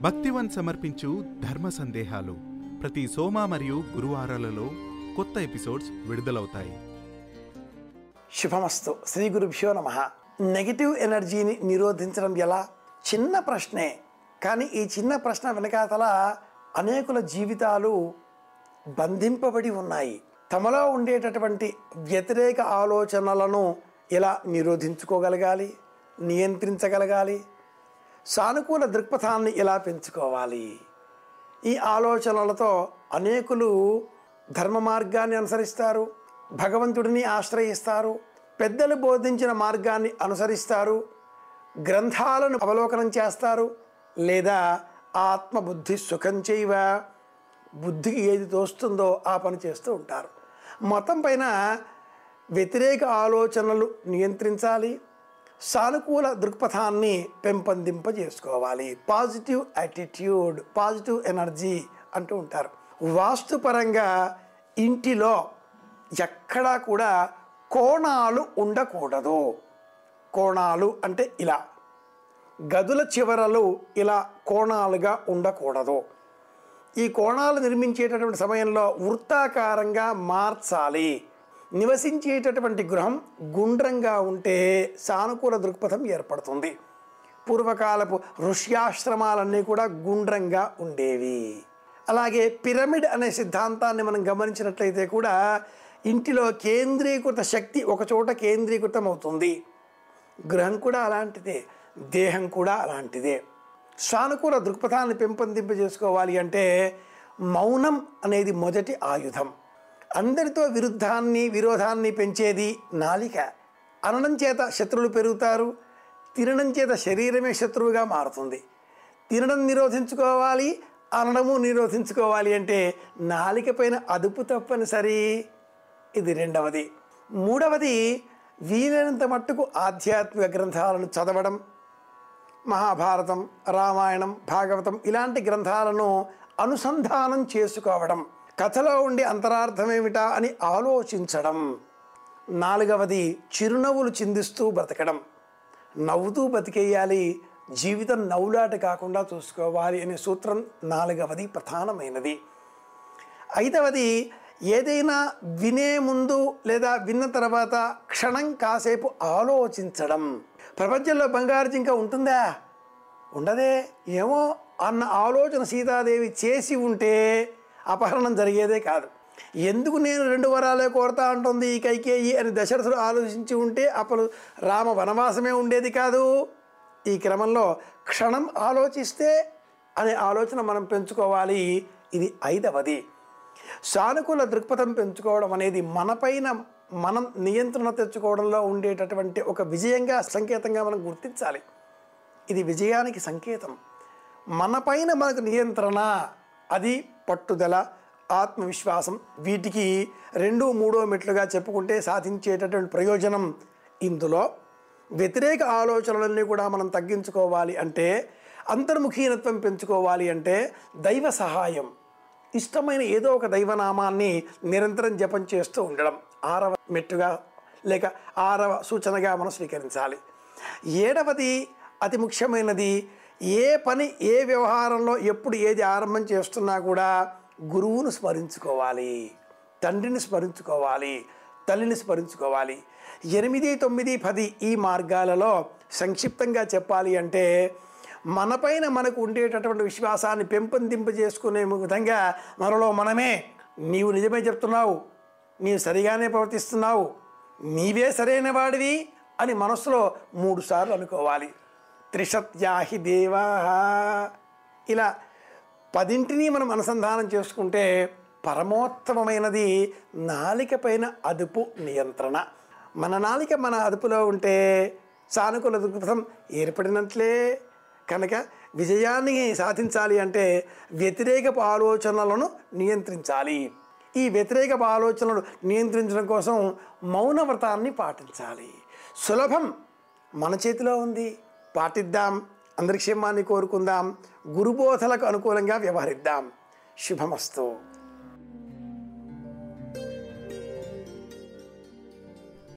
భక్తివన్ సమర్పించు ధర్మ సందేహాలు ప్రతి సోమ మరియు గురువారాలలో కొత్త ఎపిసోడ్స్ విడుదలవుతాయి. శుభమస్తు. శ్రీ గురుభ్యో నమ. నెగిటివ్ ఎనర్జీని నిరోధించడం ఎలా? చిన్న ప్రశ్నే. కానీ ఈ చిన్న ప్రశ్న వెనకాతల అనేకుల జీవితాలు బంధింపబడి ఉన్నాయి. తమలో ఉండేటటువంటి వ్యతిరేక ఆలోచనలను ఎలా నిరోధించుకోగలగాలి? నియంత్రించగలగాలి? సానుకూల దృక్పథాన్ని ఎలా పెంచుకోవాలి? ఈ ఆలోచనలతో అనేకులు ధర్మ మార్గాన్ని అనుసరిస్తారు భగవంతుడిని ఆశ్రయిస్తారు పెద్దలు బోధించిన మార్గాన్ని అనుసరిస్తారు గ్రంథాలను అవలోకనం చేస్తారు లేదా ఆత్మబుద్ధి సుఖం చేయవ బుద్ధికి ఏది తోస్తుందో ఆ పని చేస్తూ ఉంటారు. మొత్తం పైన వ్యతిరేక ఆలోచనలు నియంత్రించాలి సానుకూల దృక్పథాన్ని పెంపొందింపజేసుకోవాలి. పాజిటివ్ యాటిట్యూడ్ పాజిటివ్ ఎనర్జీ అంటూ ఉంటారు. వాస్తుపరంగా ఇంటిలో ఎక్కడా కూడా కోణాలు ఉండకూడదు. కోణాలు అంటే ఇలా. గదుల చివరలు ఇలా కోణాలుగా ఉండకూడదు. ఈ కోణాలు నిర్మించేటటువంటి సమయంలో వృత్తాకారంగా మార్చాలి. నివసించేటటువంటి గృహం గుండ్రంగా ఉంటే సానుకూల దృక్పథం ఏర్పడుతుంది. పూర్వకాలపు ఋష్యాశ్రమాలన్నీ కూడా గుండ్రంగా ఉండేవి. అలాగే పిరమిడ్ అనే సిద్ధాంతాన్ని మనం గమనించినట్లయితే కూడా ఇంటిలో కేంద్రీకృత శక్తి ఒకచోట కేంద్రీకృతం అవుతుంది గ్రహం కూడా అలాంటిదే దేహం కూడా అలాంటిదే. సానుకూల దృక్పథాన్ని పెంపొందింపజేసుకోవాలి అంటే మౌనం అనేది మొదటి ఆయుధం. అందరితో విరుద్ధాన్ని విరోధాన్ని పెంచేది నాలిక. అనడం చేత శత్రువులు పెరుగుతారు తినడం చేత శరీరమే శత్రువుగా మారుతుంది. తినడం నిరోధించుకోవాలి అనడము నిరోధించుకోవాలి అంటే నాలిక పైన అదుపు తప్పనిసరి. ఇది రెండవది. మూడవది వీలైనంత మట్టుకు ఆధ్యాత్మిక గ్రంథాలను చదవడం. మహాభారతం రామాయణం భాగవతం ఇలాంటి గ్రంథాలను అనుసంధానం చేసుకోవడం. కథలో ఉండే అంతరార్థం ఏమిటా అని ఆలోచించడం. నాలుగవది చిరునవ్వులు చిందిస్తూ బ్రతకడం. నవ్వుతూ బతికేయాలి జీవితం నవ్వులాట కాకుండా చూసుకోవాలి అనే సూత్రం నాలుగవది ప్రధానమైనది. ఐదవది ఏదైనా వినే ముందు లేదా విన్న తర్వాత క్షణం కాసేపు ఆలోచించడం. ప్రపంచంలో బంగారు జింక ఉంటుందా? ఉండదే ఏమో అన్న ఆలోచన సీతాదేవి చేసి ఉంటే అపహరణం జరిగేదే కాదు. ఎందుకు నేను రెండు వరాలే కోరతా అంటుంది ఈ కైకేయి అని దశరథుడు ఆలోచించి ఉంటే అప్పుడు రామ వనవాసమే ఉండేది కాదు. ఈ క్రమంలో క్షణం ఆలోచిస్తే అనే ఆలోచన మనం పెంచుకోవాలి. ఇది ఐదవది. సానుకూల దృక్పథం పెంచుకోవడం అనేది మనపైన మనం నియంత్రణ తెచ్చుకోవడంలో ఉండేటటువంటి ఒక విజయంగా సంకేతంగా మనం గుర్తించాలి. ఇది విజయానికి సంకేతం. మనపైన మనకు నియంత్రణ అది పట్టుదల ఆత్మవిశ్వాసం వీటికి రెండు మూడో మెట్లుగా చెప్పుకుంటే సాధించేటటువంటి ప్రయోజనం ఇందులో. వ్యతిరేక ఆలోచనలన్నీ కూడా మనం తగ్గించుకోవాలి అంటే అంతర్ముఖీనత్వం పెంచుకోవాలి అంటే దైవ సహాయం. ఇష్టమైన ఏదో ఒక దైవనామాన్ని నిరంతరం జపం చేస్తూ ఉండడం ఆరవ మెట్టుగా లేక ఆరవ సూచనగా మనం స్వీకరించాలి. ఏడవది అతి ముఖ్యమైనది ఏ పని ఏ వ్యవహారంలో ఎప్పుడు ఏది ఆరంభం చేస్తున్నా కూడా గురువును స్మరించుకోవాలి తండ్రిని స్మరించుకోవాలి తల్లిని స్మరించుకోవాలి. ఎనిమిది తొమ్మిది పది ఈ మార్గాలలో సంక్షిప్తంగా చెప్పాలి అంటే మనపైన మనకు ఉండేటటువంటి విశ్వాసాన్ని పెంపొందింపజేసుకునే విధంగా మనలో మనమే నీవు నిజమే చెప్తున్నావు నీవు సరిగానే ప్రవర్తిస్తున్నావు నీవే సరైన వాడివి అని మనసులో మూడుసార్లు అనుకోవాలి. త్రిశత్యాహి దేవా. ఇలా పదింటిని మనం అనుసంధానం చేసుకుంటే పరమోత్తమమైనది నాలిక పైన అదుపు నియంత్రణ. మన నాలిక మన అదుపులో ఉంటే సానుకూల దృక్పథం ఏర్పడినట్లే. కనుక విజయాన్ని సాధించాలి అంటే వ్యతిరేకపు ఆలోచనలను నియంత్రించాలి. ఈ వ్యతిరేకపు ఆలోచనలు నియంత్రించడం కోసం మౌనవ్రతాన్ని పాటించాలి. సులభం మన చేతిలో ఉంది. పాటిద్దాం. అందరి క్షేమాన్ని కోరుకుందాం. గురుబోధలకు అనుకూలంగా వ్యవహరిద్దాం. శుభమస్తు.